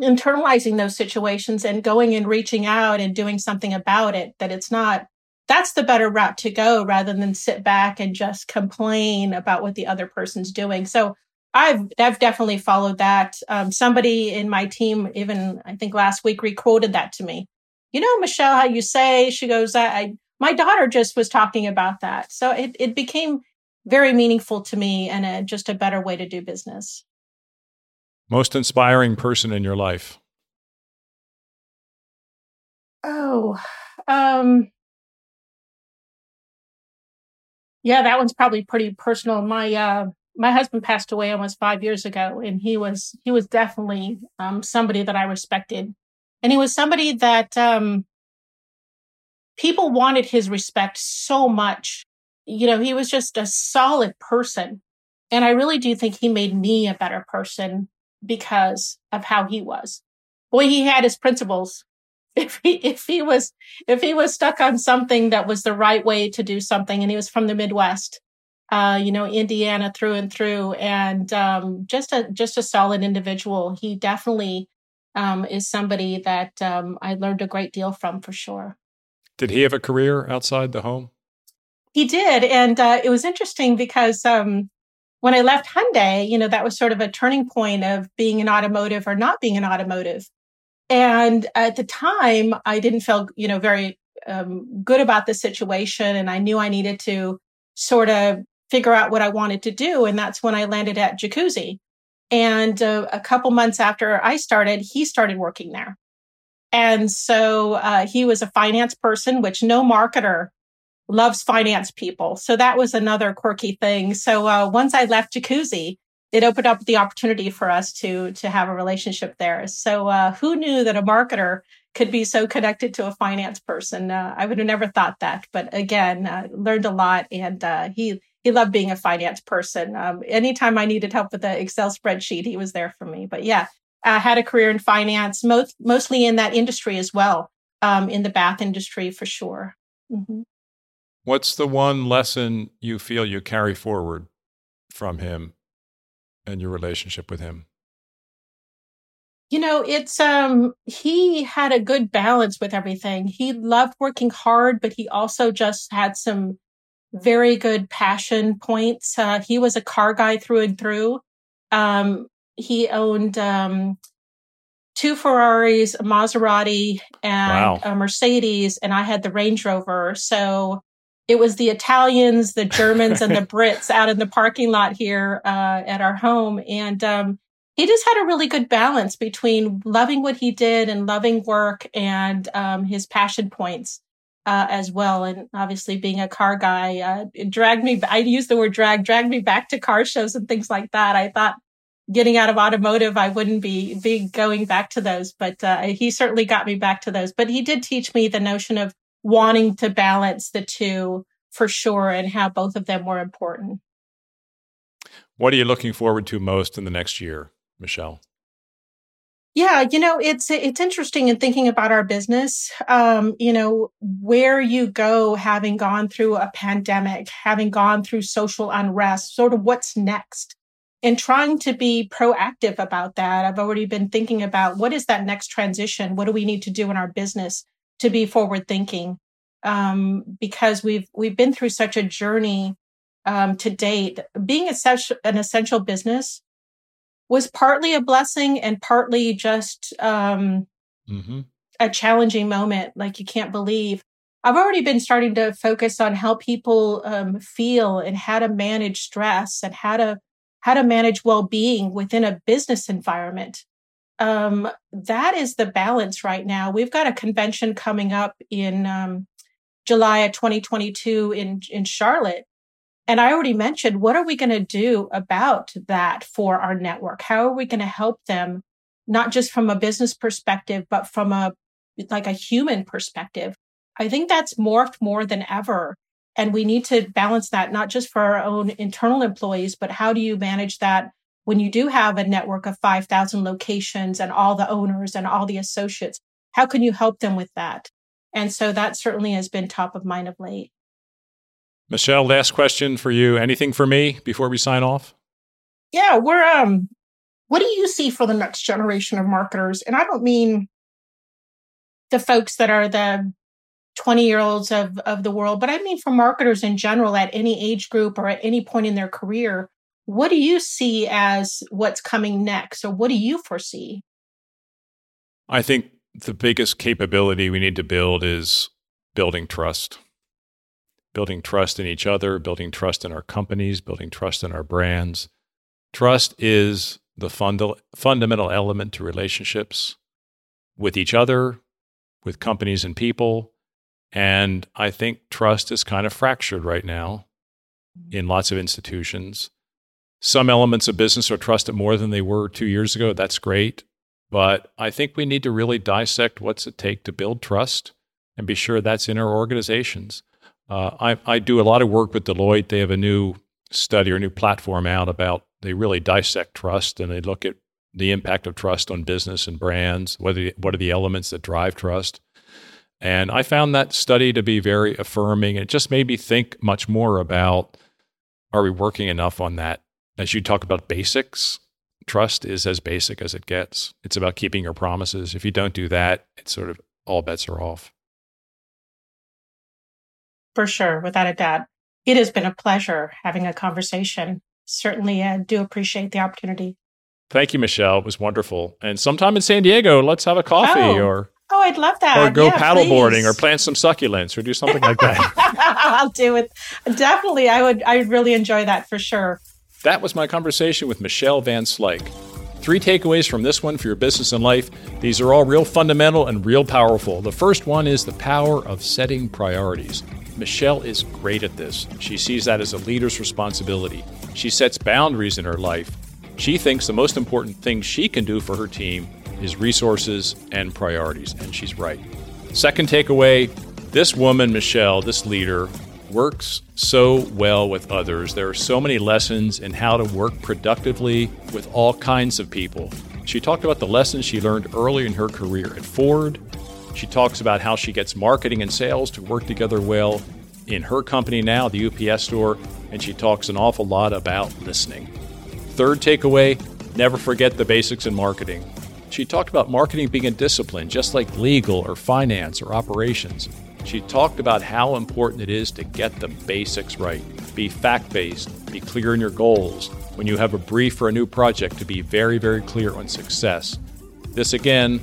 internalizing those situations and going and reaching out and doing something about it, that it's not, that's the better route to go rather than sit back and just complain about what the other person's doing. So I've I've definitely followed that. Um, somebody in my team, even I think last week, requoted that to me. You know, Michelle, how you say? She goes, I, I my daughter just was talking about that, so it it became very meaningful to me and a, just a better way to do business. Most inspiring person in your life? Oh, um, yeah, that one's probably pretty personal. My uh, my husband passed away almost five years ago, and he was he was definitely um, somebody that I respected, and he was somebody that um, people wanted his respect so much. You know, he was just a solid person, and I really do think he made me a better person because of how he was. Boy, he had his principles. If he if he was if he was stuck on something that was the right way to do something, and he was from the Midwest, uh, you know, Indiana through and through, and um, just a just a solid individual. He definitely um, is somebody that um, I learned a great deal from for sure. Did he have a career outside the home? He did, and uh, it was interesting because um, when I left Hyundai, you know, that was sort of a turning point of being an automotive or not being an automotive. And at the time, I didn't feel, you know, very um, good about the situation, and I knew I needed to sort of figure out what I wanted to do. And that's when I landed at Jacuzzi. And uh, a couple months after I started, he started working there. And so uh, he was a finance person, which no marketer loves finance people. So that was another quirky thing. So uh, once I left Jacuzzi, it opened up the opportunity for us to to have a relationship there. So uh, who knew that a marketer could be so connected to a finance person? Uh, I would have never thought that. But again, uh, learned a lot, and uh, he he loved being a finance person. Um, anytime I needed help with the Excel spreadsheet, he was there for me. But yeah, I had a career in finance, most mostly in that industry as well, um, in the bath industry for sure. Mm-hmm. What's the one lesson you feel you carry forward from him and your relationship with him? You know, it's um he had a good balance with everything. He loved working hard, but he also just had some very good passion points. Uh, he was a car guy through and through. Um, he owned um, two Ferraris, a Maserati, and wow. a Mercedes, and I had the Range Rover. So it was the Italians, the Germans, and the Brits out in the parking lot here uh, at our home. And um, he just had a really good balance between loving what he did and loving work and um, his passion points uh, as well. And obviously, being a car guy, uh, it dragged me. I use the word drag, dragged me back to car shows and things like that. I thought getting out of automotive, I wouldn't be be going back to those, but uh, he certainly got me back to those. But he did teach me the notion of wanting to balance the two for sure and how both of them were important. What are you looking forward to most in the next year, Michelle? Yeah, you know, it's it's interesting in thinking about our business. Um, you know, where you go having gone through a pandemic, having gone through social unrest, sort of what's next. And trying to be proactive about that. I've already been thinking about what is that next transition? What do we need to do in our business to be forward thinking um, because we've we've been through such a journey um, to date. Being essential, an essential business was partly a blessing and partly just um, mm-hmm. a challenging moment. Like you can't believe. I've already been starting to focus on how people um, feel and how to manage stress and how to how to manage well-being within a business environment um, that is the balance right now. We've got a convention coming up in um, July of 2022 in, in Charlotte. And I already mentioned, what are we going to do about that for our network? How are we going to help them, not just from a business perspective, but from a, like a human perspective? I think that's morphed more than ever. And we need to balance that, not just for our own internal employees, but how do you manage that when you do have a network of 5,000 locations and all the owners and all the associates? How can you help them with that? And so that certainly has been top of mind of late. Michelle, last question for you. Anything for me before we sign off? Yeah, we're um what do you see for the next generation of marketers? And I don't mean the folks that are the 20 year olds of, of the world, but I mean for marketers in general at any age group or at any point in their career what do you see as what's coming next, or what do you foresee? I think the biggest capability we need to build is building trust. Building trust in each other, building trust in our companies, building trust in our brands. Trust is the funda- fundamental element to relationships with each other, with companies and people. And I think trust is kind of fractured right now in lots of institutions. Some elements of business are trusted more than they were two years ago. That's great. But I think we need to really dissect what's it take to build trust and be sure that's in our organizations. Uh, I, I do a lot of work with Deloitte. They have a new study or new platform out about they really dissect trust and they look at the impact of trust on business and brands. What are the, what are the elements that drive trust? And I found that study to be very affirming. It just made me think much more about are we working enough on that as you talk about basics, trust is as basic as it gets. It's about keeping your promises. If you don't do that, it's sort of all bets are off. For sure, without a doubt. It has been a pleasure having a conversation. Certainly, I do appreciate the opportunity. Thank you, Michelle. It was wonderful. And sometime in San Diego, let's have a coffee oh, or Oh, I'd love that. Or go yeah, paddleboarding or plant some succulents or do something like that. I'll do it. Definitely. I would I would really enjoy that for sure. That was my conversation with Michelle Van Slyke. Three takeaways from this one for your business and life. These are all real fundamental and real powerful. The first one is the power of setting priorities. Michelle is great at this. She sees that as a leader's responsibility. She sets boundaries in her life. She thinks the most important thing she can do for her team is resources and priorities, and she's right. Second takeaway this woman, Michelle, this leader, works so well with others. There are so many lessons in how to work productively with all kinds of people. She talked about the lessons she learned early in her career at Ford. She talks about how she gets marketing and sales to work together well in her company now, the UPS store, and she talks an awful lot about listening. Third takeaway never forget the basics in marketing. She talked about marketing being a discipline, just like legal or finance or operations. She talked about how important it is to get the basics right. Be fact based, be clear in your goals. When you have a brief for a new project, to be very, very clear on success. This again